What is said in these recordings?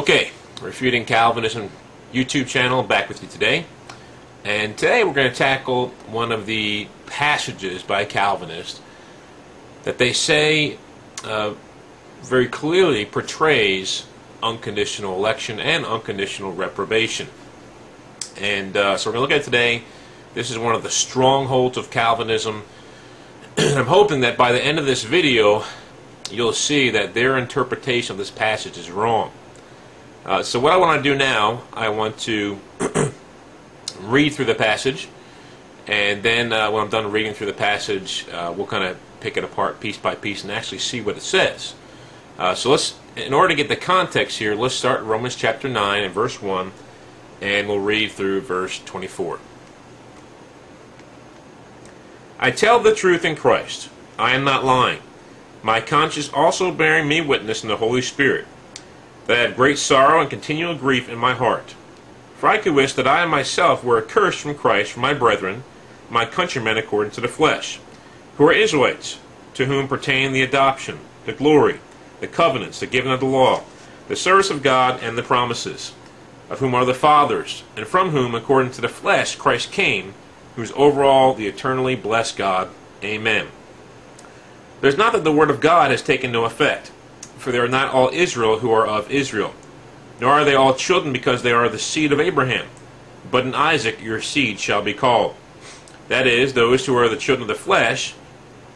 Okay, Refuting Calvinism YouTube channel back with you today. And today we're going to tackle one of the passages by Calvinists that they say uh, very clearly portrays unconditional election and unconditional reprobation. And uh, so we're going to look at today. This is one of the strongholds of Calvinism. I'm hoping that by the end of this video, you'll see that their interpretation of this passage is wrong. Uh, so what I want to do now, I want to read through the passage, and then uh, when I'm done reading through the passage, uh, we'll kind of pick it apart piece by piece and actually see what it says. Uh, so let's, in order to get the context here, let's start Romans chapter 9 and verse 1, and we'll read through verse 24. I tell the truth in Christ. I am not lying. My conscience also bearing me witness in the Holy Spirit that I have great sorrow and continual grief in my heart. For I could wish that I myself were accursed from Christ for my brethren, my countrymen according to the flesh, who are Israelites, to whom pertain the adoption, the glory, the covenants, the giving of the law, the service of God, and the promises, of whom are the fathers, and from whom, according to the flesh, Christ came, who is over all the eternally blessed God. Amen. There's not that the word of God has taken no effect for they are not all Israel who are of Israel, nor are they all children because they are the seed of Abraham. But in Isaac your seed shall be called. That is, those who are the children of the flesh,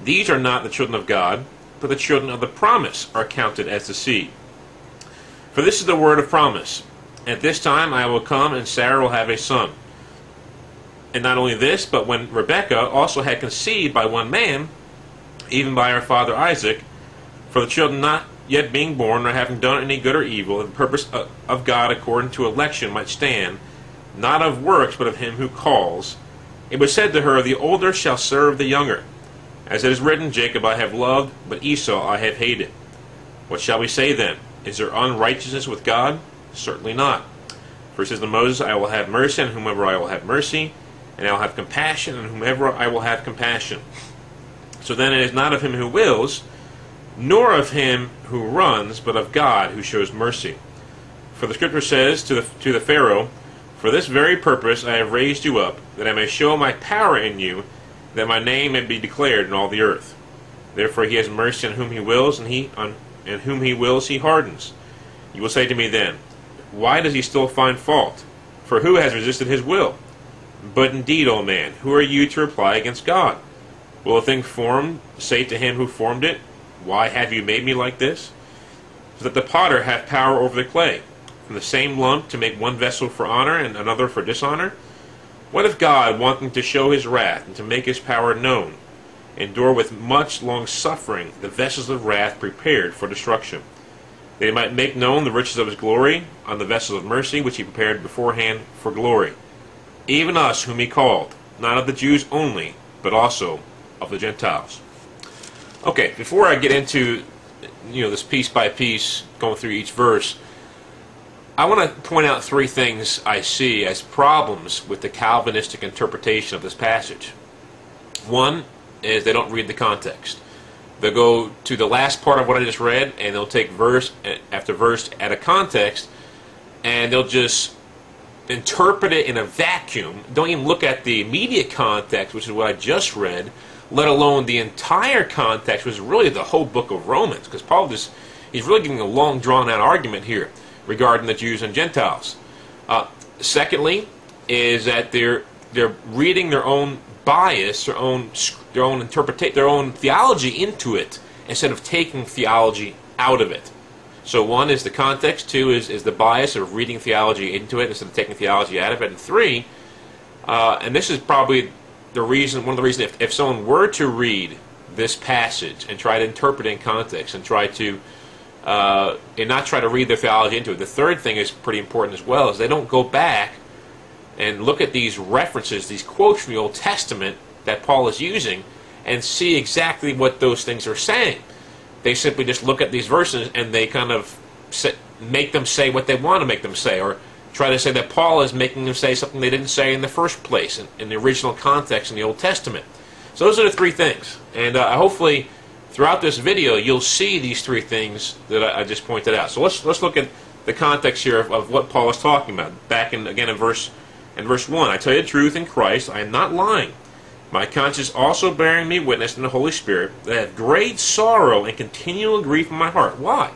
these are not the children of God, but the children of the promise are counted as the seed. For this is the word of promise. At this time I will come, and Sarah will have a son. And not only this, but when Rebekah also had conceived by one man, even by her father Isaac, for the children not yet being born, nor having done any good or evil, the purpose of God according to election might stand, not of works, but of him who calls. It was said to her, The older shall serve the younger. As it is written, Jacob I have loved, but Esau I have hated. What shall we say then? Is there unrighteousness with God? Certainly not. For says to Moses, I will have mercy on whomever I will have mercy, and I will have compassion on whomever I will have compassion. So then it is not of him who wills, nor of him who runs, but of God who shows mercy. For the scripture says to the, to the Pharaoh, For this very purpose I have raised you up, that I may show my power in you, that my name may be declared in all the earth. Therefore he has mercy on whom he wills, and he on and whom he wills he hardens. You will say to me then, Why does he still find fault? For who has resisted his will? But indeed, O man, who are you to reply against God? Will a thing formed say to him who formed it, why have you made me like this? So that the potter hath power over the clay, from the same lump to make one vessel for honor and another for dishonor? What if God, wanting to show his wrath and to make his power known, endure with much long suffering the vessels of wrath prepared for destruction, that he might make known the riches of his glory on the vessels of mercy which he prepared beforehand for glory, even us whom he called, not of the Jews only, but also of the Gentiles? Okay, before I get into you know this piece by piece, going through each verse, I want to point out three things I see as problems with the Calvinistic interpretation of this passage. One is they don't read the context. They'll go to the last part of what I just read, and they'll take verse eh, after verse out of context, and they'll just interpret it in a vacuum. Don't even look at the immediate context, which is what I just read let alone the entire context, was really the whole book of Romans, because Paul just he's really giving a long drawn out argument here regarding the Jews and Gentiles. Uh, secondly, is that they're they're reading their own bias, their own their own interpretation, their own theology into it instead of taking theology out of it. So one is the context, two is, is the bias of reading theology into it instead of taking theology out of it, and three, uh, and this is probably the reason, one of the reasons, if, if someone were to read this passage and try to interpret it in context and try to, uh, and not try to read their theology into it, the third thing is pretty important as well, is they don't go back and look at these references, these quotes from the Old Testament that Paul is using, and see exactly what those things are saying. They simply just look at these verses and they kind of make them say what they want to make them say, or try to say that Paul is making them say something they didn't say in the first place, in, in the original context in the Old Testament. So those are the three things. And uh, hopefully, throughout this video, you'll see these three things that I, I, just pointed out. So let's, let's look at the context here of, of what Paul is talking about. Back in again in verse in verse one, I tell you the truth in Christ, I am not lying. My conscience also bearing me witness in the Holy Spirit that I have great sorrow and continual grief in my heart. Why?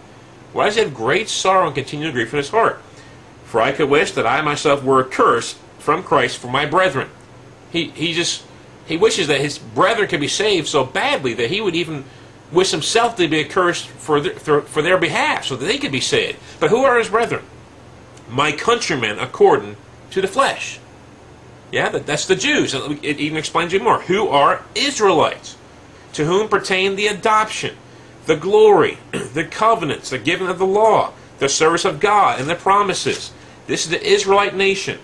Why does he have great sorrow and continual grief in his heart? For I could wish that I myself were accursed from Christ for my brethren. He he just he wishes that his brethren could be saved so badly that he would even wish himself to be accursed for their, for their behalf so that they could be saved. But who are his brethren? My countrymen according to the flesh. Yeah, that's the Jews. It even explains you more. Who are Israelites? To whom pertain the adoption, the glory, the covenants, the giving of the law, the service of God, and the promises. This is the Israelite nation,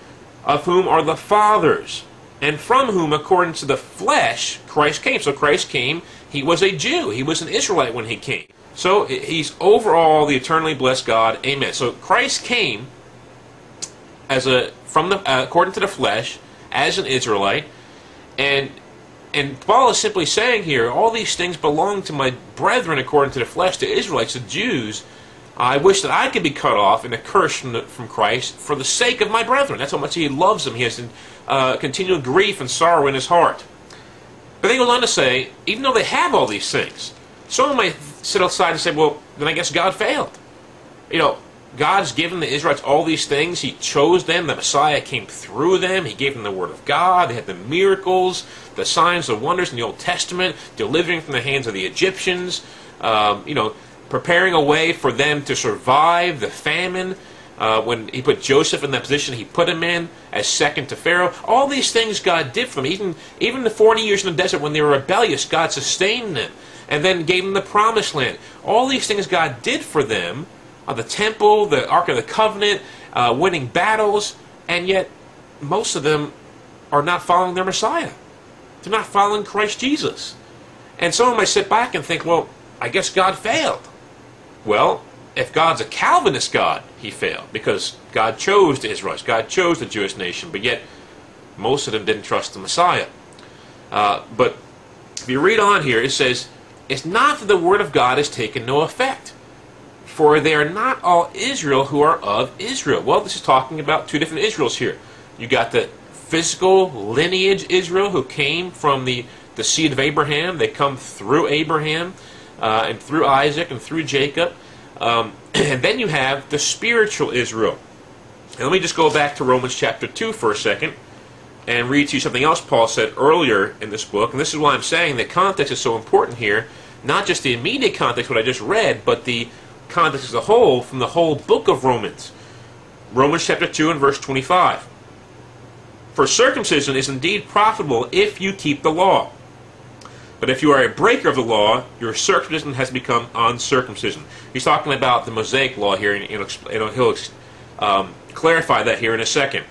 of whom are the fathers, and from whom, according to the flesh, Christ came. So Christ came, he was a Jew, he was an Israelite when he came. So he's overall the eternally blessed God. Amen. So Christ came as a from the uh, according to the flesh as an Israelite, and and Paul is simply saying here, all these things belong to my brethren according to the flesh, to Israelites, to Jews. I wish that I could be cut off and accursed from, the, from Christ for the sake of my brethren. That's how much he loves them. He has uh, continual grief and sorrow in his heart. But then he goes on to say, even though they have all these things, someone might sit outside and say, well, then I guess God failed. You know, God's given the Israelites all these things. He chose them. The Messiah came through them. He gave them the Word of God. They had the miracles, the signs, the wonders in the Old Testament, delivering from the hands of the Egyptians, um, you know, preparing a way for them to survive the famine. Uh, when he put Joseph in that position, he put him in as second to Pharaoh. All these things God did for them. Even, even the 40 years in the desert when they were rebellious, God sustained them and then gave them the promised land. All these things God did for them uh, the temple, the Ark of the Covenant, uh, winning battles, and yet most of them are not following their Messiah. They're not following Christ Jesus. And some someone might sit back and think, well, I guess God failed. Well, if God's a Calvinist God, he failed because God chose the Israelites, God chose the Jewish nation, but yet most of them didn't trust the Messiah. Uh, but if you read on here, it says, It's not that the word of God has taken no effect. For they are not all Israel who are of Israel. Well, this is talking about two different Israels here. You got the physical lineage Israel who came from the, the seed of Abraham. They come through Abraham uh, and through Isaac and through Jacob. Um, and then you have the spiritual Israel. And let me just go back to Romans chapter 2 for a second and read to you something else Paul said earlier in this book. And this is why I'm saying that context is so important here. Not just the immediate context, what I just read, but the context as a whole from the whole book of Romans. Romans chapter 2 and verse 25. For circumcision is indeed profitable if you keep the law. But if you are a breaker of the law, your circumcision has become uncircumcision. He's talking about the Mosaic law here, and he'll um, clarify that here in a second.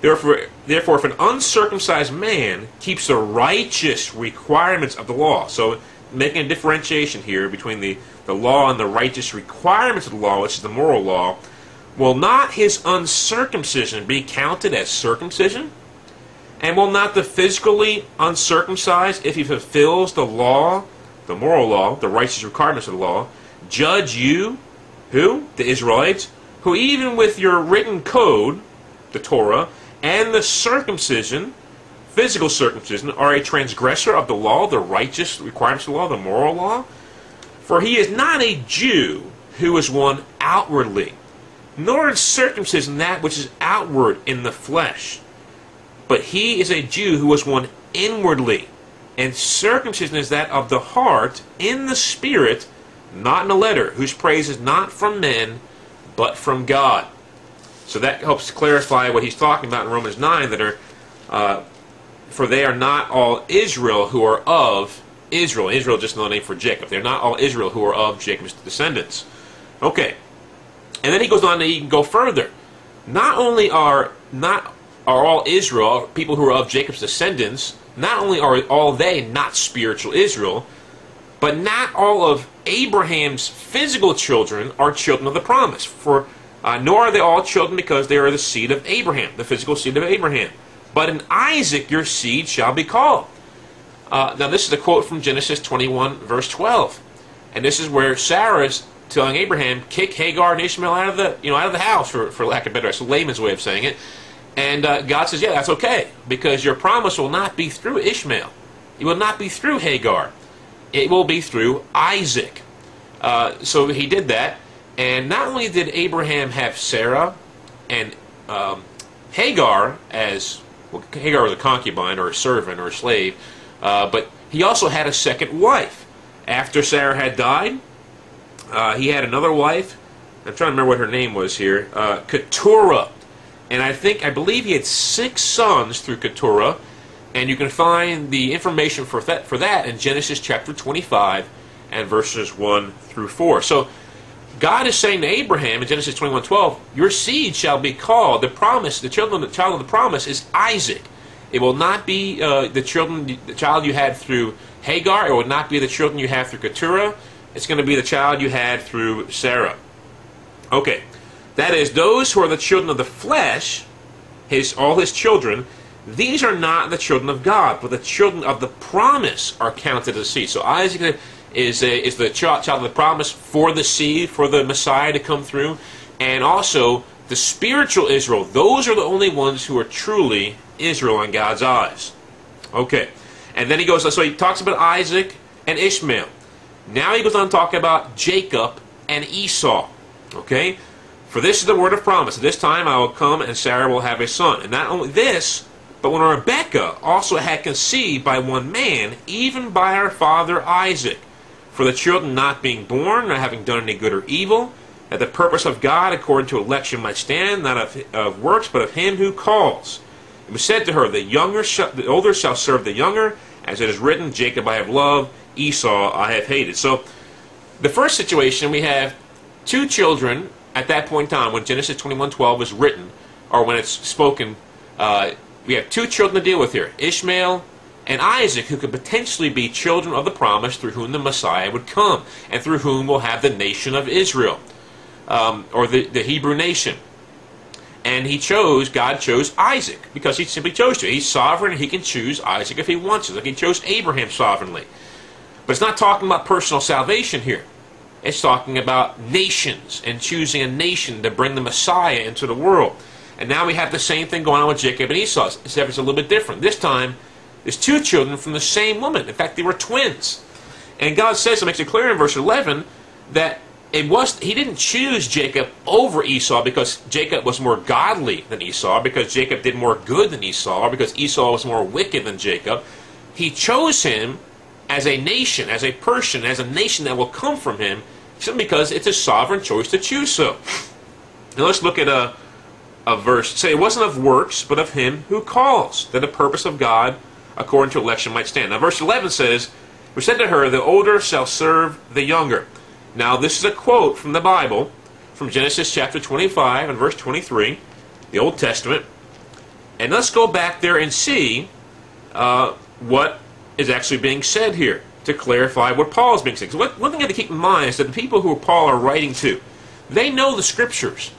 Therefore, therefore, if an uncircumcised man keeps the righteous requirements of the law, so making a differentiation here between the the law and the righteous requirements of the law, which is the moral law, will not his uncircumcision be counted as circumcision? And will not the physically uncircumcised, if he fulfills the law, the moral law, the righteous requirements of the law, judge you, who? The Israelites, who even with your written code, the Torah, and the circumcision, physical circumcision, are a transgressor of the law, the righteous requirements of the law, the moral law? For he is not a Jew who is one outwardly, nor is circumcision that which is outward in the flesh. But he is a Jew who was one inwardly, and circumcision is that of the heart in the spirit, not in the letter, whose praise is not from men, but from God. So that helps clarify what he's talking about in Romans 9 that are, uh, for they are not all Israel who are of Israel. Israel just another name for Jacob. They're not all Israel who are of Jacob's descendants. Okay. And then he goes on to even go further. Not only are not are all Israel, people who are of Jacob's descendants, not only are all they not spiritual Israel, but not all of Abraham's physical children are children of the promise. For uh, nor are they all children because they are the seed of Abraham, the physical seed of Abraham. But in Isaac your seed shall be called. Uh, now, this is a quote from Genesis 21, verse 12. And this is where Sarah telling Abraham, kick Hagar and Ishmael out of the you know out of the house for, for lack of better, it's a layman's way of saying it. And uh, God says, yeah, that's okay because your promise will not be through Ishmael. It will not be through Hagar. It will be through Isaac. Uh, so he did that, and not only did Abraham have Sarah and um, Hagar as well, Hagar was a concubine or a servant or a slave, uh, but he also had a second wife. After Sarah had died, uh, he had another wife. I'm trying to remember what her name was here. Uh, Keturah. And I think, I believe he had six sons through Keturah. And you can find the information for that, for that in Genesis chapter 25 and verses 1 through 4. So God is saying to Abraham in Genesis 21:12, "Your seed shall be called the promise. The children, the child of the promise is Isaac. It will not be uh, the children, the child you had through Hagar. It will not be the children you have through Keturah. It's going to be the child you had through Sarah. Okay, that is those who are the children of the flesh, his all his children. These are not the children of God, but the children of the promise are counted as seed. So Isaac is a, is the child, of the promise for the seed, for the Messiah to come through, and also the spiritual Israel. Those are the only ones who are truly Israel in God's eyes. Okay, and then he goes. So he talks about Isaac and Ishmael. Now he goes on to talk about Jacob and Esau. Okay, for this is the word of promise. At this time I will come, and Sarah will have a son. And not only this. But when Rebekah also had conceived by one man, even by her father Isaac, for the children not being born, not having done any good or evil, that the purpose of God according to election might stand, not of, of works, but of him who calls. It was said to her, The younger, the older shall serve the younger, as it is written, Jacob I have loved, Esau I have hated. So, the first situation we have two children at that point in time when Genesis 21:12 is written, or when it's spoken. Uh, we have two children to deal with here: Ishmael and Isaac, who could potentially be children of the promise through whom the Messiah would come, and through whom we'll have the nation of Israel, um, or the, the Hebrew nation. And he chose, God chose Isaac, because he simply chose to. He's sovereign, and he can choose Isaac if he wants to. Like he chose Abraham sovereignly. But it's not talking about personal salvation here. It's talking about nations, and choosing a nation to bring the Messiah into the world. And now we have the same thing going on with Jacob and Esau, except it's a little bit different. This time, there's two children from the same woman. In fact, they were twins. And God says, it makes it clear in verse 11, that it was he didn't choose Jacob over Esau because Jacob was more godly than Esau, because Jacob did more good than Esau, because Esau was more wicked than Jacob. He chose him as a nation, as a person, as a nation that will come from him, simply because it's a sovereign choice to choose so. Now let's look at a, a verse. Say, it wasn't of works, but of him who calls, that the purpose of God according to election might stand. Now, verse 11 says, We said to her, The older shall serve the younger. Now, this is a quote from the Bible, from Genesis chapter 25 and verse 23, the Old Testament. And let's go back there and see uh, what is actually being said here to clarify what Paul is being said. Because one thing you have to keep in mind is that the people who Paul are writing to, they know the scriptures.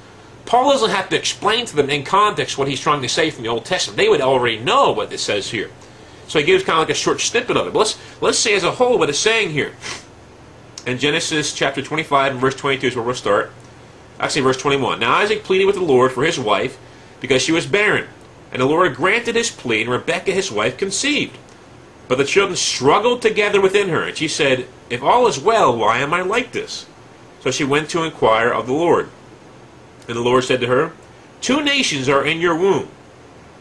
Paul doesn't have to explain to them in context what he's trying to say from the Old Testament. They would already know what it says here. So he gives kind of like a short snippet of it. But let's, let's see as a whole what it's saying here. In Genesis chapter 25 and verse 22 is where we'll start. Actually, verse 21. Now Isaac pleaded with the Lord for his wife because she was barren. And the Lord granted his plea, and Rebekah his wife conceived. But the children struggled together within her, and she said, If all is well, why am I like this? So she went to inquire of the Lord. And the Lord said to her, Two nations are in your womb.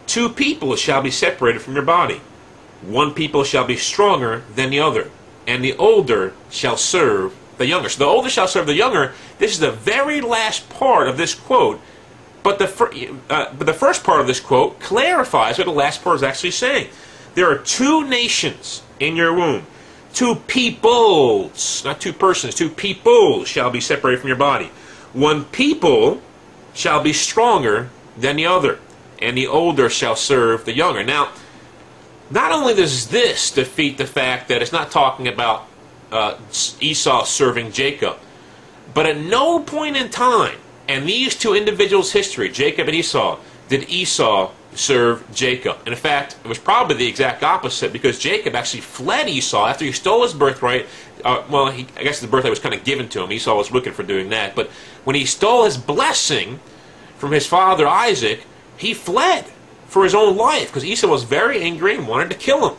Two people shall be separated from your body. One people shall be stronger than the other, and the older shall serve the younger. So the older shall serve the younger. This is the very last part of this quote, but the, uh, but the first part of this quote clarifies what the last part is actually saying. There are two nations in your womb. Two peoples, not two persons, two peoples shall be separated from your body. One people shall be stronger than the other, and the older shall serve the younger. Now, not only does this defeat the fact that it's not talking about uh, Esau serving Jacob, but at no point in time in these two individuals' history, Jacob and Esau, did Esau serve Jacob. And in fact, it was probably the exact opposite because Jacob actually fled Esau after he stole his birthright. Uh, well, he, I guess the birthright was kind of given to him. Esau was wicked for doing that. But when he stole his blessing from his father Isaac, he fled for his own life because Esau was very angry and wanted to kill him.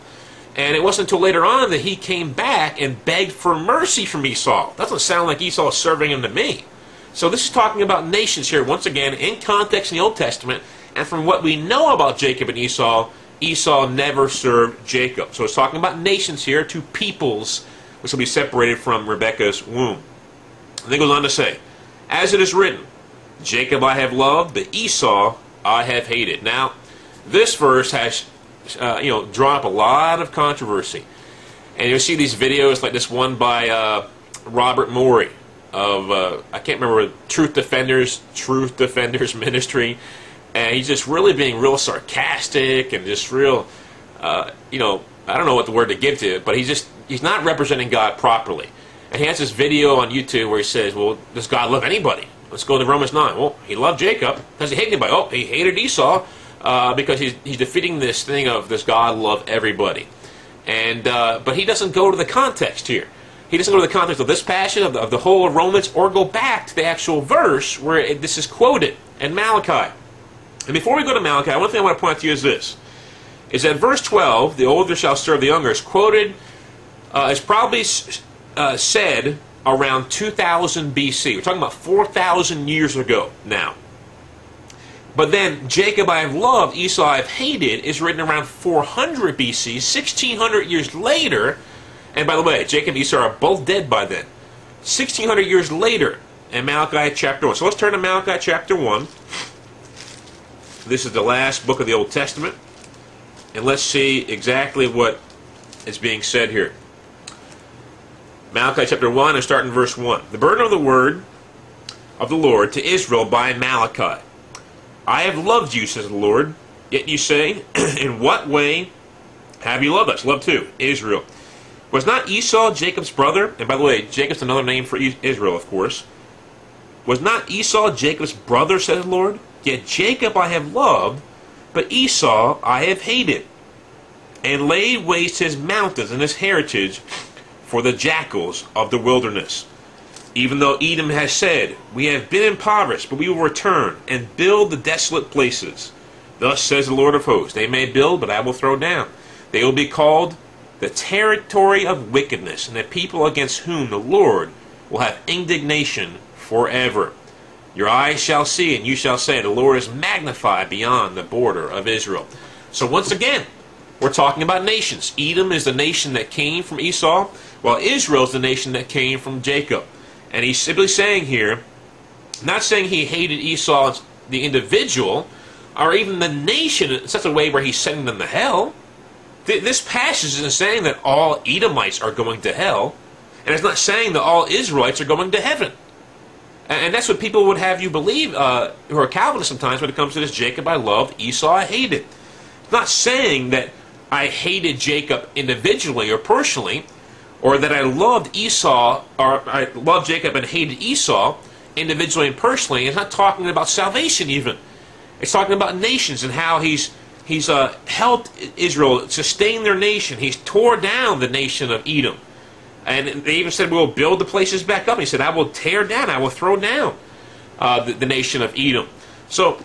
And it wasn't until later on that he came back and begged for mercy from Esau. That doesn't sound like Esau is serving him to me. So this is talking about nations here, once again, in context in the Old Testament. And from what we know about Jacob and Esau, Esau never served Jacob. So it's talking about nations here, two peoples, which will be separated from Rebekah's womb. And then goes on to say, As it is written, Jacob I have loved, but Esau I have hated. Now, this verse has, uh, you know, drawn up a lot of controversy. And you'll see these videos like this one by uh, Robert Morey of uh, I can't remember Truth Defenders Truth Defenders Ministry, and he's just really being real sarcastic and just real, uh, you know, I don't know what the word to give to it, but he's just he's not representing God properly. And he has this video on YouTube where he says, "Well, does God love anybody?" Let's go to Romans nine. Well, he loved Jacob. Does he hate anybody? Oh, he hated Esau uh, because he's he's defeating this thing of does God love everybody? And uh, but he doesn't go to the context here. He doesn't go to the context of this passage, of the, of the whole of Romans, or go back to the actual verse where it, this is quoted in Malachi. And before we go to Malachi, one thing I want to point out to you is this. Is that verse 12, the older shall serve the younger, is quoted, uh, is probably uh, said around 2000 BC. We're talking about 4,000 years ago now. But then, Jacob I have loved, Esau I have hated, is written around 400 BC, 1600 years later, and by the way, Jacob and Esau are both dead by then. 1600 years later, in Malachi chapter 1. So let's turn to Malachi chapter 1. This is the last book of the Old Testament. And let's see exactly what is being said here. Malachi chapter 1, and start in verse 1. The burden of the word of the Lord to Israel by Malachi. I have loved you, says the Lord. Yet you say, In what way have you loved us? Love too, Israel. Was not Esau Jacob's brother? And by the way, Jacob's another name for Israel, of course. Was not Esau Jacob's brother, says the Lord? Yet Jacob I have loved, but Esau I have hated, and laid waste his mountains and his heritage for the jackals of the wilderness. Even though Edom has said, We have been impoverished, but we will return and build the desolate places. Thus says the Lord of hosts, They may build, but I will throw down. They will be called the territory of wickedness, and the people against whom the Lord will have indignation forever. Your eyes shall see, and you shall say, The Lord is magnified beyond the border of Israel. So once again, we're talking about nations. Edom is the nation that came from Esau, while Israel is the nation that came from Jacob. And he's simply saying here, not saying he hated Esau, the individual, or even the nation in such a way where he's sending them to hell. This passage isn't saying that all Edomites are going to hell, and it's not saying that all Israelites are going to heaven. And that's what people would have you believe, uh, who are Calvinists sometimes, when it comes to this Jacob I loved, Esau I hated. It's not saying that I hated Jacob individually or personally, or that I loved Esau, or I loved Jacob and hated Esau individually and personally. It's not talking about salvation even. It's talking about nations and how he's He's uh, helped Israel sustain their nation. He's tore down the nation of Edom. And they even said, We'll build the places back up. He said, I will tear down, I will throw down uh, the, the nation of Edom. So,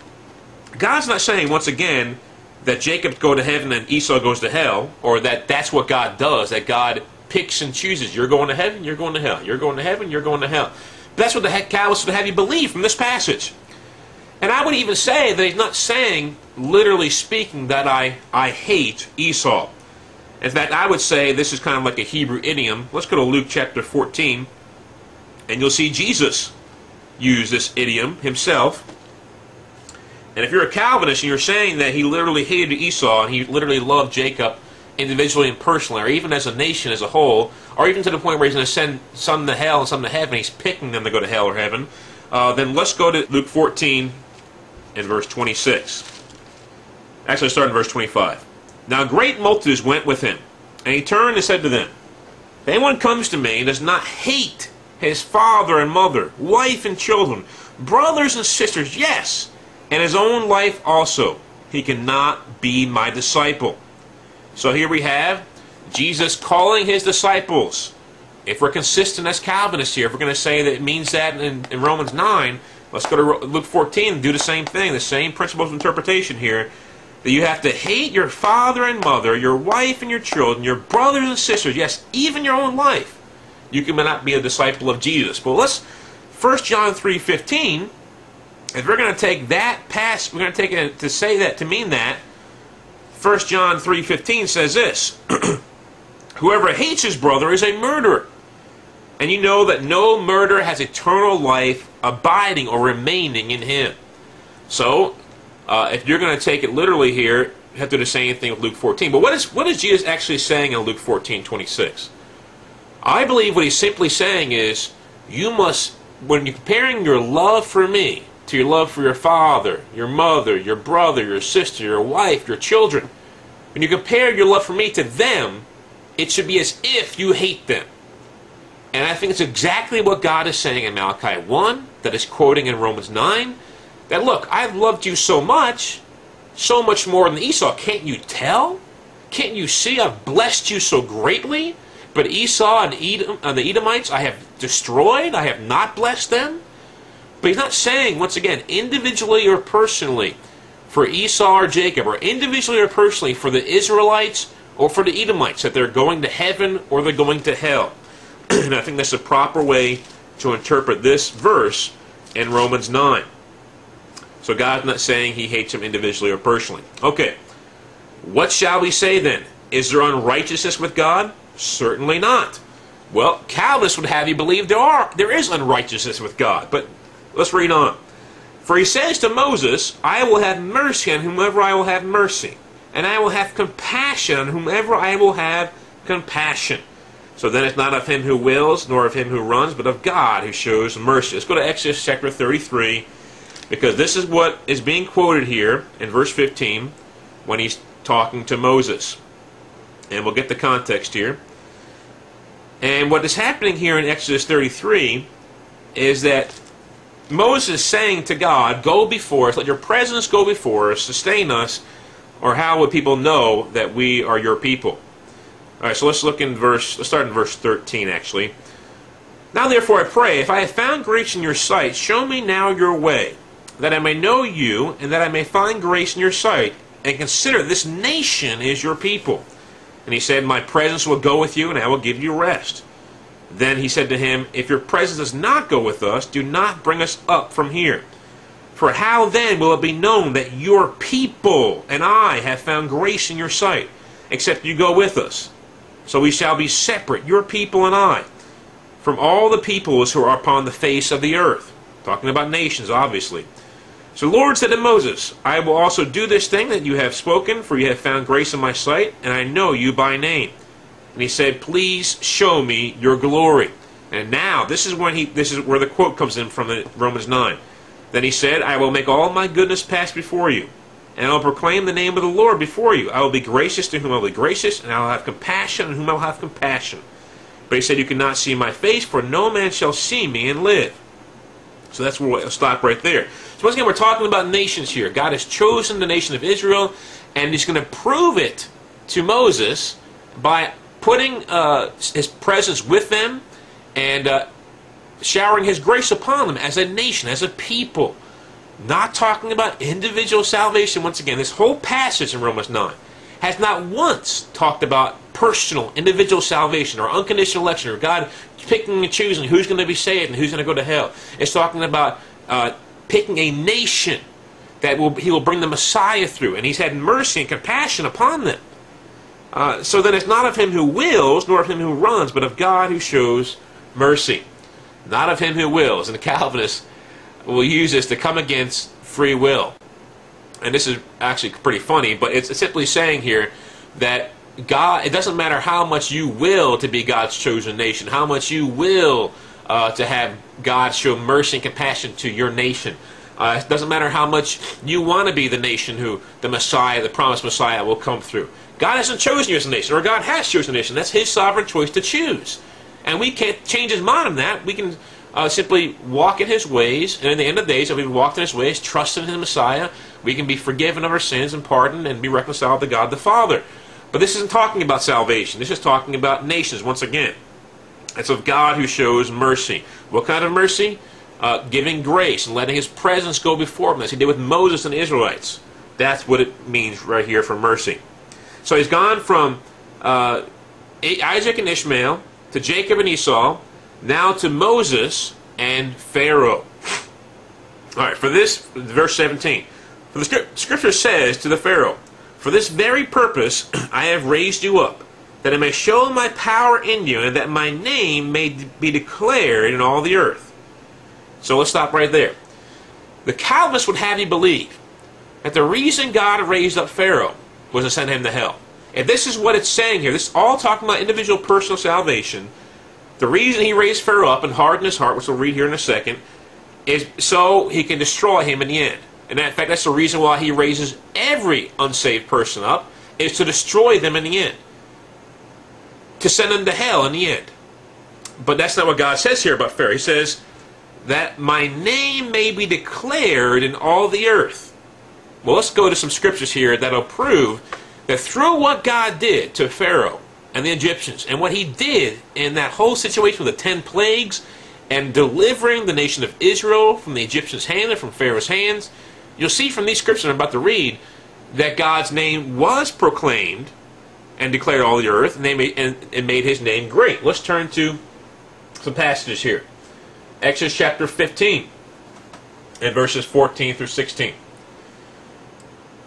God's not saying, once again, that Jacob go to heaven and Esau goes to hell, or that that's what God does, that God picks and chooses. You're going to heaven, you're going to hell. You're going to heaven, you're going to hell. That's what the heck Calvinists would have you believe from this passage. And I would even say that he's not saying, literally speaking, that I, I hate Esau. In fact, I would say this is kind of like a Hebrew idiom. Let's go to Luke chapter 14, and you'll see Jesus use this idiom himself. And if you're a Calvinist and you're saying that he literally hated Esau and he literally loved Jacob individually and personally, or even as a nation as a whole, or even to the point where he's going to send some to hell and some to heaven, he's picking them to go to hell or heaven, uh, then let's go to Luke 14, in verse 26. Actually, start in verse 25. Now great multitudes went with him, and he turned and said to them, If anyone comes to me and does not hate his father and mother, wife and children, brothers and sisters, yes, and his own life also, he cannot be my disciple. So here we have Jesus calling his disciples. If we're consistent as Calvinists here, if we're going to say that it means that in, in Romans 9, let's go to Luke 14 and do the same thing, the same principles of interpretation here. That you have to hate your father and mother, your wife and your children, your brothers and sisters, yes, even your own life. You cannot be a disciple of Jesus. But let's, 1 John 3.15, if we're going to take that pass, we're going to take it to say that, to mean that, 1 John 3.15 says this, Whoever hates his brother is a murderer. And you know that no murderer has eternal life abiding or remaining in him. So, uh, if you're going to take it literally here, you have to do the same thing with Luke 14. But what is, what is Jesus actually saying in Luke 14, 26? I believe what he's simply saying is, you must, when you're comparing your love for me to your love for your father, your mother, your brother, your sister, your wife, your children, when you compare your love for me to them, it should be as if you hate them. And I think it's exactly what God is saying in Malachi 1, that is quoting in Romans 9, that look, I've loved you so much, so much more than Esau. Can't you tell? Can't you see I've blessed you so greatly? But Esau and Edom, uh, the Edomites I have destroyed, I have not blessed them. But he's not saying, once again, individually or personally for Esau or Jacob, or individually or personally for the Israelites or for the Edomites, that they're going to heaven or they're going to hell. and I think that's the proper way to interpret this verse in Romans 9. So God's not saying he hates them individually or personally. Okay, what shall we say then? Is there unrighteousness with God? Certainly not. Well, Calvinists would have you believe there are there is unrighteousness with God. But let's read on. For he says to Moses, I will have mercy on whomever I will have mercy, and I will have compassion on whomever I will have compassion. So then it's not of him who wills, nor of him who runs, but of God who shows mercy. Let's go to Exodus chapter 33, because this is what is being quoted here in verse 15 when he's talking to Moses. And we'll get the context here. And what is happening here in Exodus 33 is that Moses is saying to God, Go before us, let your presence go before us, sustain us, or how would people know that we are your people? All right, so let's look in verse, let's start in verse 13 actually. Now therefore I pray, if I have found grace in your sight, show me now your way, that I may know you, and that I may find grace in your sight, and consider this nation is your people. And he said, My presence will go with you, and I will give you rest. Then he said to him, If your presence does not go with us, do not bring us up from here. For how then will it be known that your people and I have found grace in your sight, except you go with us? So we shall be separate, your people and I, from all the peoples who are upon the face of the earth. Talking about nations, obviously. So the Lord said to Moses, I will also do this thing that you have spoken, for you have found grace in my sight, and I know you by name. And he said, Please show me your glory. And now, this is when he this is where the quote comes in from Romans 9. Then he said, I will make all my goodness pass before you, and I will proclaim the name of the Lord before you. I will be gracious to whom I will be gracious, and I will have compassion on whom I will have compassion. But he said, You cannot see my face, for no man shall see me and live. So that's where we'll stop right there. So once again, we're talking about nations here. God has chosen the nation of Israel, and He's going to prove it to Moses by putting uh, His presence with them and uh, showering His grace upon them as a nation, as a people. Not talking about individual salvation. Once again, this whole passage in Romans 9 has not once talked about personal, individual salvation or unconditional election or God picking and choosing who's going to be saved and who's going to go to hell. It's talking about uh, picking a nation that will he will bring the Messiah through, and he's had mercy and compassion upon them. Uh, so then it's not of him who wills, nor of him who runs, but of God who shows mercy. Not of him who wills. And the Calvinists will use this to come against free will. And this is actually pretty funny, but it's simply saying here that God, it doesn't matter how much you will to be God's chosen nation, how much you will uh, to have God show mercy and compassion to your nation. Uh, it doesn't matter how much you want to be the nation who the Messiah, the promised Messiah, will come through. God hasn't chosen you as a nation, or God has chosen a nation. That's His sovereign choice to choose. And we can't change His mind on that. We can uh, simply walk in his ways, and in the end of days, if we walked in his ways, trusted in the Messiah, we can be forgiven of our sins and pardoned and be reconciled to God the Father. But this isn't talking about salvation. This is talking about nations once again. It's of God who shows mercy. What kind of mercy? Uh, giving grace and letting his presence go before him, as he did with Moses and the Israelites. That's what it means right here for mercy. So he's gone from uh, Isaac and Ishmael to Jacob and Esau, now to Moses and Pharaoh. All right, for this, verse 17. For the scripture says to the Pharaoh, For this very purpose I have raised you up, that I may show my power in you, and that my name may be declared in all the earth. So let's stop right there. The Calvinists would have you believe that the reason God raised up Pharaoh was to send him to hell. And this is what it's saying here. This is all talking about individual personal salvation. The reason he raised Pharaoh up and hardened his heart, which we'll read here in a second, is so he can destroy him in the end. And in fact, that's the reason why he raises every unsaved person up, is to destroy them in the end. To send them to hell in the end. But that's not what God says here about Pharaoh. He says, that my name may be declared in all the earth. Well, let's go to some scriptures here that'll prove that through what God did to Pharaoh and the Egyptians, and what he did in that whole situation with the ten plagues, and delivering the nation of Israel from the Egyptians' hand and from Pharaoh's hands, you'll see from these scriptures I'm about to read that God's name was proclaimed and declared all the earth, and, they made, and, and made his name great. Let's turn to some passages here. Exodus chapter 15 and verses 14 through 16.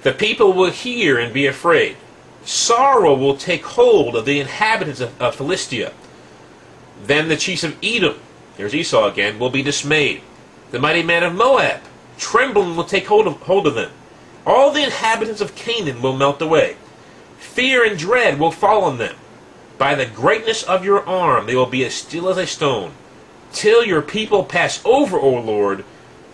The people will hear and be afraid. Sorrow will take hold of the inhabitants of, of Philistia. Then the chiefs of Edom, there's Esau again, will be dismayed. The mighty man of Moab, trembling will take hold of, hold of them. All the inhabitants of Canaan will melt away. Fear and dread will fall on them. By the greatness of your arm they will be as still as a stone. Till your people pass over, O Lord,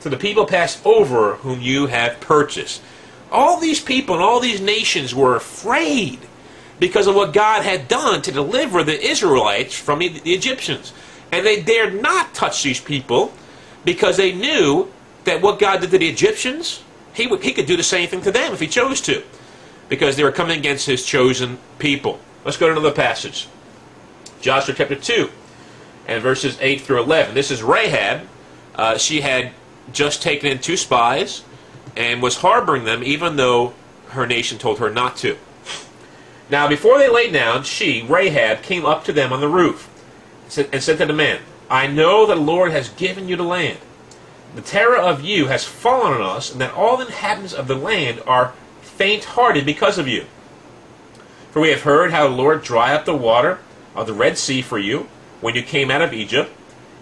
till the people pass over whom you have purchased. All these people and all these nations were afraid because of what God had done to deliver the Israelites from the Egyptians. And they dared not touch these people because they knew that what God did to the Egyptians, he, would, he could do the same thing to them if he chose to. Because they were coming against his chosen people. Let's go to another passage. Joshua chapter 2 and verses 8 through 11. This is Rahab. Uh, she had just taken in two spies and was harboring them even though her nation told her not to. Now, before they lay down, she, Rahab, came up to them on the roof and said to the men, I know that the Lord has given you the land. The terror of you has fallen on us, and that all the inhabitants of the land are faint-hearted because of you. For we have heard how the Lord dried up the water of the Red Sea for you when you came out of Egypt,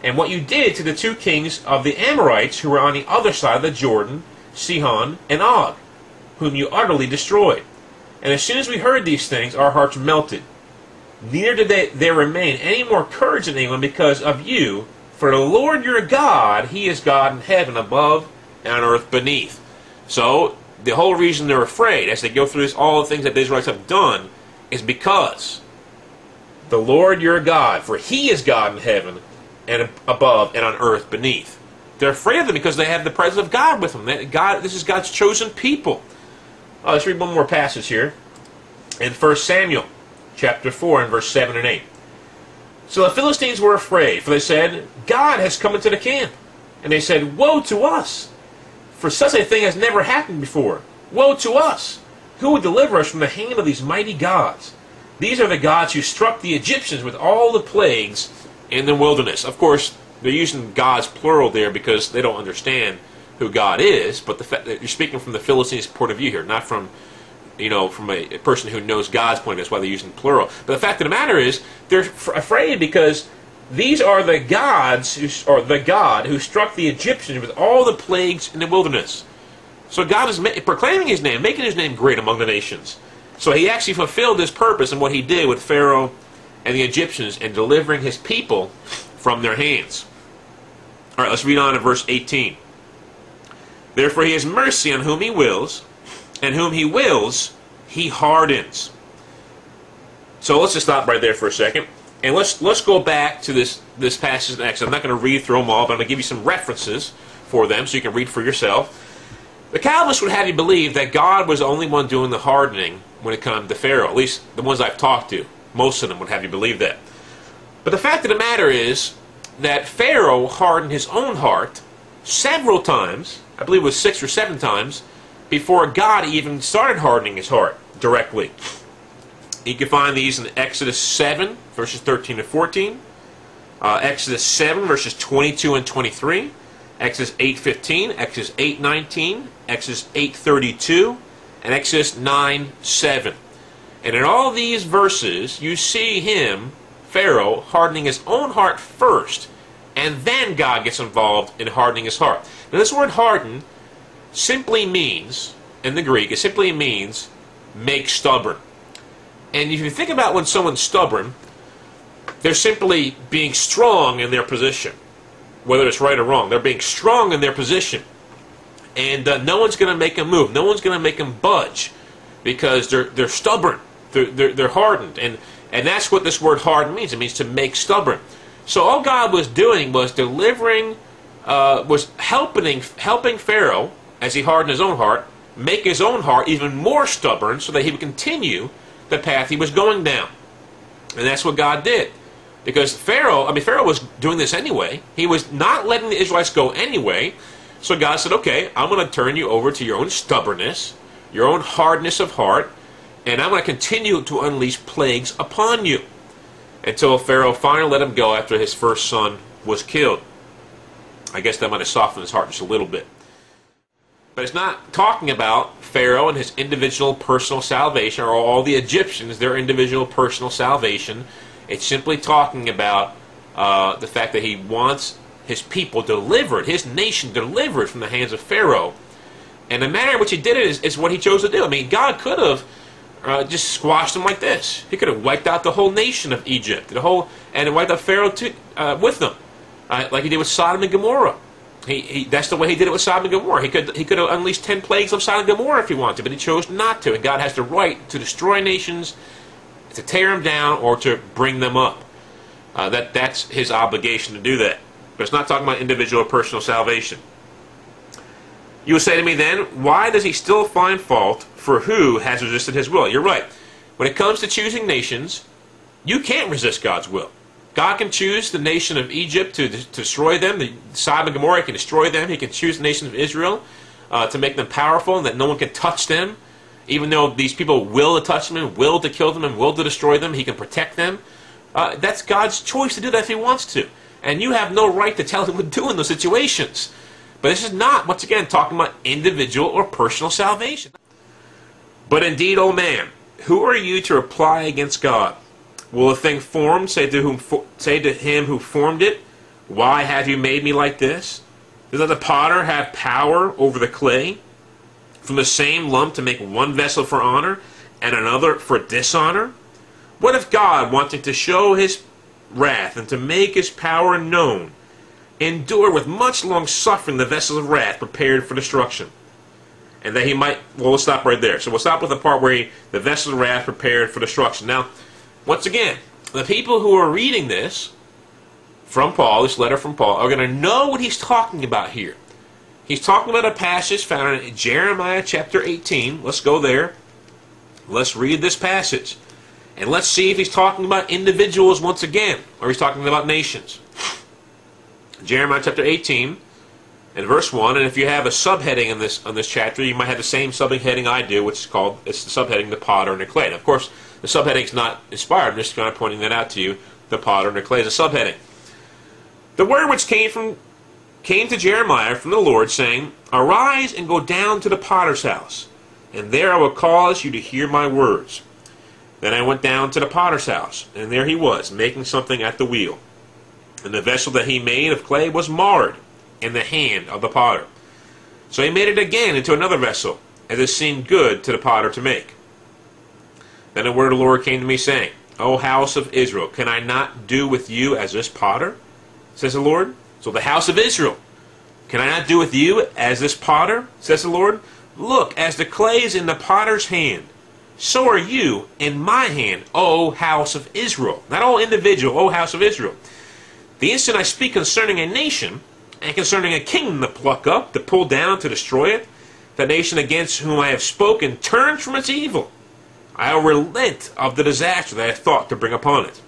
and what you did to the two kings of the Amorites who were on the other side of the Jordan, Sihon, and Og, whom you utterly destroyed. And as soon as we heard these things, our hearts melted. Neither did they, there remain any more courage in anyone because of you, for the Lord your God, He is God in heaven above and on earth beneath. So, the whole reason they're afraid, as they go through this, all the things that the Israelites have done, is because the Lord your God, for He is God in heaven and above and on earth beneath. They're afraid of them because they have the presence of God with them. God, this is God's chosen people. Uh, let's read one more passage here. In 1 Samuel chapter 4 and verse 7 and 8. So the Philistines were afraid, for they said, God has come into the camp. And they said, Woe to us! For such a thing has never happened before. Woe to us! Who would deliver us from the hand of these mighty gods? These are the gods who struck the Egyptians with all the plagues in the wilderness. Of course, they're using God's plural there because they don't understand who God is, but the fact that you're speaking from the Philistines' point of view here, not from you know from a, a person who knows God's point. Of view. That's why they're using plural. But the fact of the matter is, they're f- afraid because these are the gods who, or the God who struck the Egyptians with all the plagues in the wilderness. So God is ma- proclaiming His name, making His name great among the nations. So He actually fulfilled His purpose in what He did with Pharaoh and the Egyptians and delivering His people from their hands. All right, let's read on to verse 18. Therefore, he has mercy on whom he wills, and whom he wills, he hardens. So let's just stop right there for a second. And let's let's go back to this this passage Exodus. I'm not going to read through them all, but I'm going to give you some references for them so you can read for yourself. The Calvinists would have you believe that God was the only one doing the hardening when it comes to Pharaoh. At least the ones I've talked to, most of them would have you believe that. But the fact of the matter is that Pharaoh hardened his own heart several times. I believe it was six or seven times before God even started hardening his heart directly. You can find these in Exodus 7, verses 13 to 14, uh, Exodus 7, verses 22 and 23, Exodus 8.15, Exodus 8.19, Exodus 8.32, and Exodus 9.7. And in all these verses, you see him, Pharaoh, hardening his own heart first, and then God gets involved in hardening his heart. Now this word harden simply means, in the Greek, it simply means make stubborn. And if you think about when someone's stubborn, they're simply being strong in their position, whether it's right or wrong. They're being strong in their position. And uh, no one's going to make them move. No one's going to make them budge because they're, they're stubborn. They're, they're, they're hardened. And, and that's what this word hardened means. It means to make stubborn. So all God was doing was delivering, uh, was helping, helping Pharaoh, as he hardened his own heart, make his own heart even more stubborn so that he would continue the path he was going down. And that's what God did. Because Pharaoh, I mean, Pharaoh was doing this anyway. He was not letting the Israelites go anyway. So God said, okay, I'm going to turn you over to your own stubbornness, your own hardness of heart, and I'm going to continue to unleash plagues upon you. Until Pharaoh finally let him go after his first son was killed. I guess that might have softened his heart just a little bit. But it's not talking about Pharaoh and his individual personal salvation, or all the Egyptians, their individual personal salvation. It's simply talking about uh, the fact that he wants his people delivered, his nation delivered from the hands of Pharaoh. And the manner in which he did it is, is what he chose to do. I mean, God could have uh, just squashed them like this. He could have wiped out the whole nation of Egypt, the whole, and wiped out Pharaoh to, uh, with them, uh, like he did with Sodom and Gomorrah. He, he, that's the way he did it with Sodom and Gomorrah. He could, he could have unleashed ten plagues on Sodom and Gomorrah if he wanted, but he chose not to. And God has the right to destroy nations, to tear them down, or to bring them up. Uh, that, that's his obligation to do that. But it's not talking about individual personal salvation. You will say to me then, why does he still find fault for who has resisted his will? You're right. When it comes to choosing nations, you can't resist God's will. God can choose the nation of Egypt to, to destroy them. The Sodom and Gomorrah can destroy them. He can choose the nation of Israel uh, to make them powerful and that no one can touch them. Even though these people will to touch them and will to kill them and will to destroy them, he can protect them. Uh, that's God's choice to do that if he wants to. And you have no right to tell him what to do in those situations. But this is not, once again, talking about individual or personal salvation. But indeed, O man, who are you to reply against God? Will a thing formed say to whom say to him who formed it, Why have you made me like this? Does not the potter have power over the clay? From the same lump to make one vessel for honor and another for dishonor? What if God, wanting to show his wrath and to make his power known, endure with much long suffering the vessels of wrath prepared for destruction? And that he might, well, we'll stop right there. So we'll stop with the part where he, the vessels of wrath prepared for destruction. Now, once again, the people who are reading this from Paul, this letter from Paul, are going to know what he's talking about here. He's talking about a passage found in Jeremiah chapter 18. Let's go there. Let's read this passage. And let's see if he's talking about individuals once again, or he's talking about nations. Jeremiah chapter 18 and verse 1. And if you have a subheading in this on this chapter, you might have the same subheading I do, which is called it's the subheading the potter and the clay. And of course, the subheading is not inspired. I'm just kind of pointing that out to you. The potter and the clay is a subheading. The word which came from came to Jeremiah from the Lord, saying, Arise and go down to the potter's house, and there I will cause you to hear my words. Then I went down to the potter's house, and there he was, making something at the wheel. And the vessel that he made of clay was marred in the hand of the potter. So he made it again into another vessel, as it seemed good to the potter to make. Then a word of the Lord came to me, saying, O house of Israel, can I not do with you as this potter? Says the Lord. So the house of Israel, can I not do with you as this potter? Says the Lord. Look, as the clay is in the potter's hand, so are you in my hand, O house of Israel. Not all individual, O house of Israel. The instant I speak concerning a nation, and concerning a kingdom to pluck up, to pull down, to destroy it, the nation against whom I have spoken turns from its evil. I will relent of the disaster that I thought to bring upon it.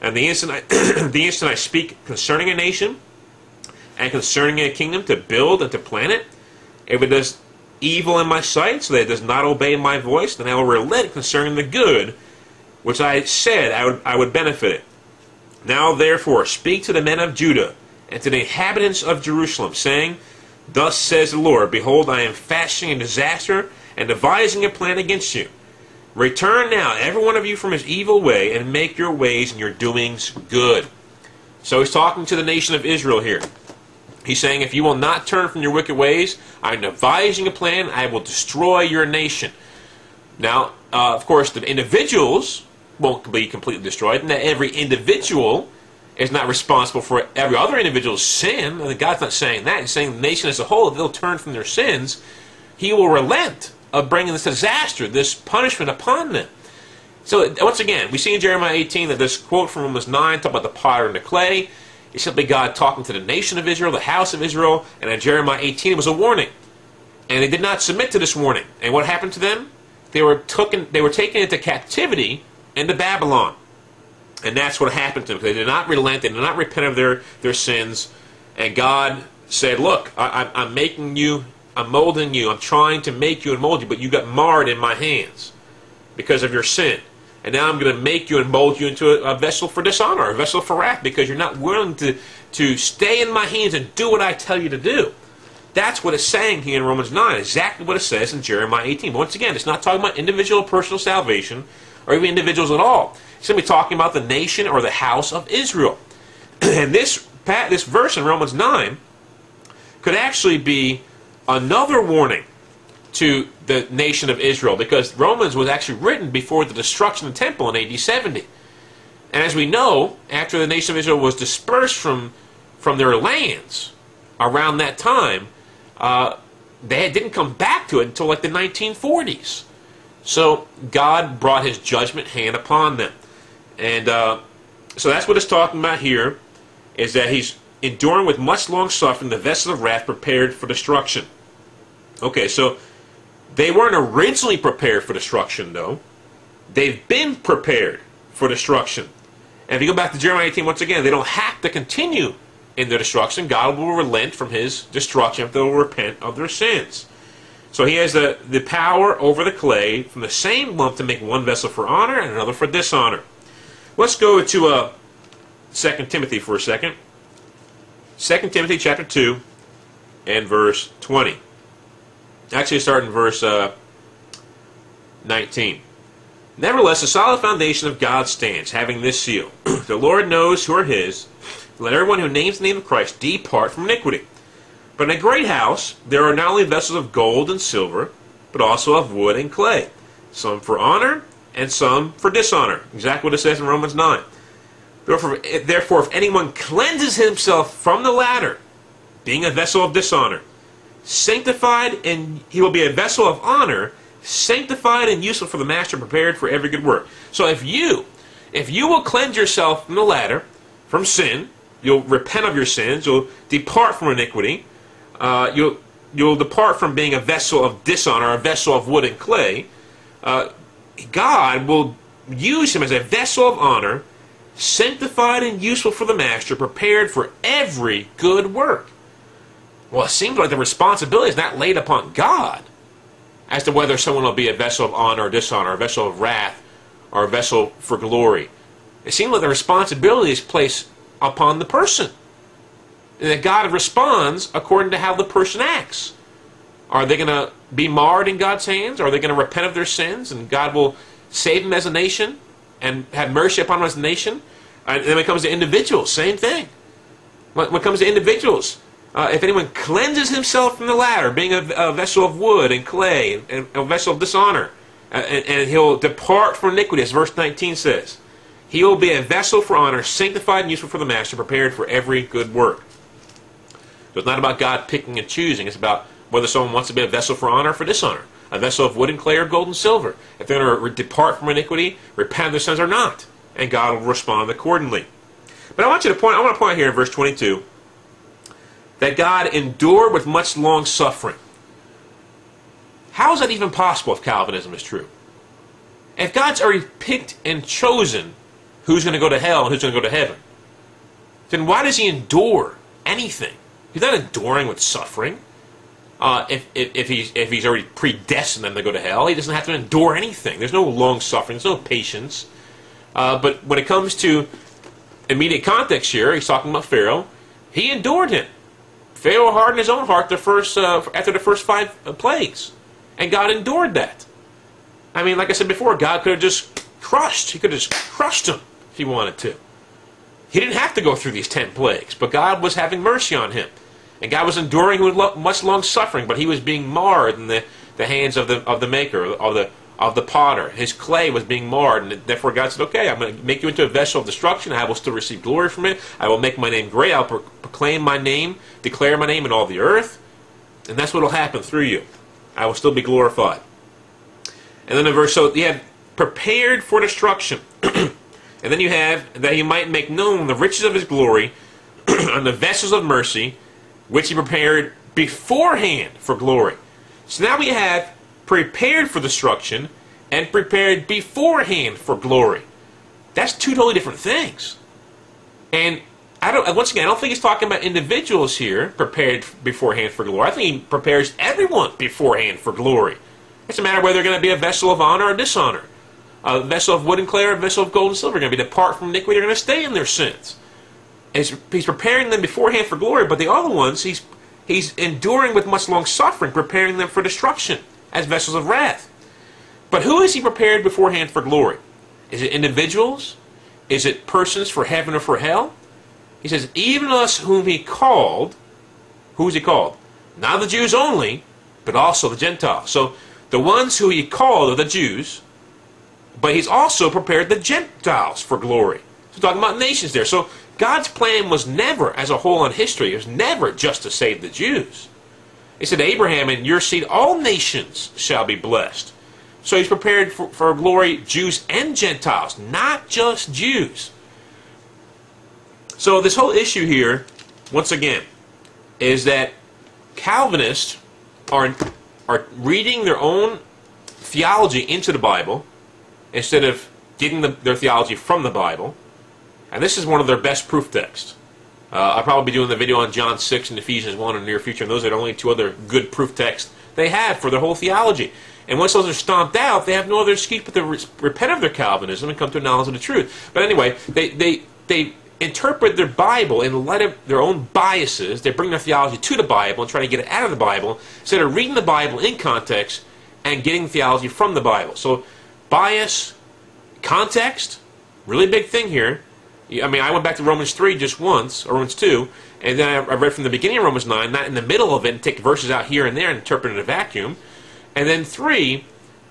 And the instant I, the instant I speak concerning a nation, and concerning a kingdom to build and to plan it, if it does evil in my sight, so that it does not obey my voice, then I will relent concerning the good which I said I would, I would benefit it. Now therefore speak to the men of Judah and to the inhabitants of Jerusalem, saying, Thus says the Lord, Behold, I am fashioning a disaster and devising a plan against you. Return now, every one of you, from his evil way, and make your ways and your doings good. So he's talking to the nation of Israel here. He's saying, If you will not turn from your wicked ways, I'm devising a plan, I will destroy your nation. Now, uh, of course, the individuals won't be completely destroyed, and that every individual is not responsible for every other individual's sin. And God's not saying that. He's saying the nation as a whole, if they'll turn from their sins, He will relent of bringing this disaster, this punishment upon them. So, once again, we see in Jeremiah 18 that this quote from Romans 9 talk about the potter and the clay. It's simply God talking to the nation of Israel, the house of Israel, and in Jeremiah 18 it was a warning. And they did not submit to this warning. And what happened to them? They were taken, they were taken into captivity into Babylon. And that's what happened to them. They did not relent. They did not repent of their, their sins. And God said, look, I, I'm making you, I'm molding you. I'm trying to make you and mold you, but you got marred in my hands because of your sin. And now I'm going to make you and mold you into a, a vessel for dishonor, a vessel for wrath, because you're not willing to, to stay in my hands and do what I tell you to do. That's what it's saying here in Romans 9, exactly what it says in Jeremiah 18. But once again, it's not talking about individual personal salvation or even individuals at all. He's going to be talking about the nation or the house of Israel. and this, this verse in Romans 9 could actually be another warning to the nation of Israel because Romans was actually written before the destruction of the temple in AD 70. And as we know, after the nation of Israel was dispersed from, from their lands around that time, uh, they didn't come back to it until like the 1940s. So God brought his judgment hand upon them. And uh, so that's what it's talking about here, is that he's enduring with much long suffering the vessel of wrath prepared for destruction. Okay, so they weren't originally prepared for destruction, though. They've been prepared for destruction. And if you go back to Jeremiah 18, once again, they don't have to continue in their destruction. God will relent from his destruction if they will repent of their sins. So he has the, the power over the clay from the same lump to make one vessel for honor and another for dishonor. Let's go to uh, 2 Timothy for a second. 2 Timothy chapter 2 and verse 20. Actually, start in verse uh, 19. Nevertheless, the solid foundation of God stands, having this seal. the Lord knows who are his. Let everyone who names the name of Christ depart from iniquity. But in a great house there are not only vessels of gold and silver, but also of wood and clay, some for honor and some for dishonor. Exactly what it says in Romans 9. Therefore, therefore, if anyone cleanses himself from the latter, being a vessel of dishonor, sanctified and he will be a vessel of honor, sanctified and useful for the master, prepared for every good work. So if you, if you will cleanse yourself from the latter, from sin, you'll repent of your sins, you'll depart from iniquity, uh, you'll you'll depart from being a vessel of dishonor, a vessel of wood and clay. Uh, God will use him as a vessel of honor, sanctified and useful for the master, prepared for every good work. Well, it seems like the responsibility is not laid upon God as to whether someone will be a vessel of honor or dishonor, a vessel of wrath, or a vessel for glory. It seems like the responsibility is placed upon the person. That God responds according to how the person acts. Are they going to be marred in God's hands? Are they going to repent of their sins and God will save them as a nation and have mercy upon them as a nation? And then when it comes to individuals, same thing. When it comes to individuals, uh, if anyone cleanses himself from the latter, being a, a vessel of wood and clay, and, a vessel of dishonor, uh, and, and, he'll depart from iniquity, as verse 19 says, he will be a vessel for honor, sanctified and useful for the master, prepared for every good work. So it's not about God picking and choosing. It's about whether someone wants to be a vessel for honor or for dishonor. a vessel of wood and clay or gold and silver. If they're going to depart from iniquity, repent of their sins or not. And God will respond accordingly. But I want you to point, I want to point here in verse 22 that God endured with much long suffering. How is that even possible if Calvinism is true? If God's already picked and chosen who's going to go to hell and who's going to go to heaven, then why does he endure anything? He's not enduring with suffering. Uh, if, if, if, he's, if he's already predestined them to go to hell, he doesn't have to endure anything. There's no long suffering, there's no patience. Uh, but when it comes to immediate context here, he's talking about Pharaoh. He endured him. Pharaoh hardened his own heart the first, uh, after the first five uh, plagues. And God endured that. I mean, like I said before, God could have just crushed. He could have just crushed him if he wanted to. He didn't have to go through these ten plagues, but God was having mercy on him. And God was enduring with much long suffering, but he was being marred in the, the hands of the, of the maker, of the, of the potter. His clay was being marred, and therefore God said, Okay, I'm going to make you into a vessel of destruction. I will still receive glory from it. I will make my name great. I'll pro- proclaim my name, declare my name in all the earth. And that's what will happen through you. I will still be glorified. And then in verse, so you have prepared for destruction. and then you have that he might make known the riches of his glory on the vessels of mercy, which he prepared beforehand for glory. So now we have prepared for destruction and prepared beforehand for glory. That's two totally different things. And I don't. Once again, I don't think he's talking about individuals here prepared beforehand for glory. I think he prepares everyone beforehand for glory. It's a matter whether they're going to be a vessel of honor or dishonor, a vessel of wood and clay or a vessel of gold and silver. They're going to be depart from iniquity. They're going to stay in their sins. He's, he's preparing them beforehand for glory, but the other ones he's he's enduring with much long suffering, preparing them for destruction as vessels of wrath. But who is he prepared beforehand for glory? Is it individuals? Is it persons for heaven or for hell? He says, even us whom he called, who is he called? Not the Jews only, but also the Gentiles. So the ones who he called are the Jews, but he's also prepared the Gentiles for glory. So talking about nations there. So God's plan was never, as a whole in history, it was never just to save the Jews. He said, Abraham, in your seed all nations shall be blessed. So he's prepared for, for glory, Jews and Gentiles, not just Jews. So this whole issue here, once again, is that Calvinists are are reading their own theology into the Bible instead of getting the, their theology from the Bible. And this is one of their best proof texts. Uh, I'll probably be doing the video on John 6 and Ephesians 1 in the near future, and those are the only two other good proof texts they have for their whole theology. And once those are stomped out, they have no other excuse but to re- repent of their Calvinism and come to a knowledge of the truth. But anyway, they, they, they interpret their Bible in light of their own biases. They bring their theology to the Bible and try to get it out of the Bible instead of reading the Bible in context and getting theology from the Bible. So, bias, context, really big thing here. I mean, I went back to Romans 3 just once, or Romans 2, and then I read from the beginning of Romans 9, not in the middle of it, and take verses out here and there and interpret in a vacuum. And then 3,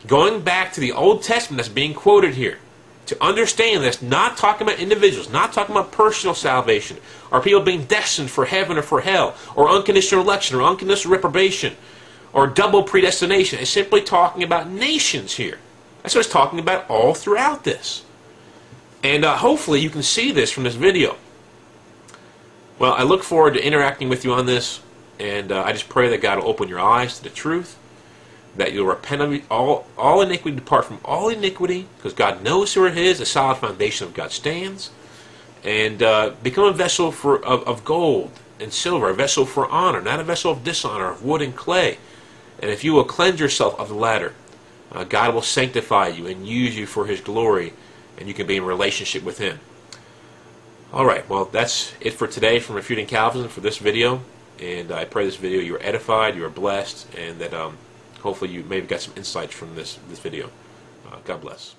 going back to the Old Testament that's being quoted here to understand this, not talking about individuals, not talking about personal salvation, or people being destined for heaven or for hell, or unconditional election, or unconditional reprobation, or double predestination. It's simply talking about nations here. That's what it's talking about all throughout this. And uh, hopefully you can see this from this video. Well, I look forward to interacting with you on this, and uh, I just pray that God will open your eyes to the truth that you'll repent of all, all iniquity, depart from all iniquity, because God knows who are His, the solid foundation of God stands, and uh, become a vessel for of, of gold and silver, a vessel for honor, not a vessel of dishonor, of wood and clay. And if you will cleanse yourself of the latter, uh, God will sanctify you and use you for His glory, and you can be in relationship with Him. All right, well, that's it for today from Refuting Calvinism for this video. And I pray this video you are edified, you are blessed, and that um, hopefully you maybe got some insights from this, this video. Uh, God bless.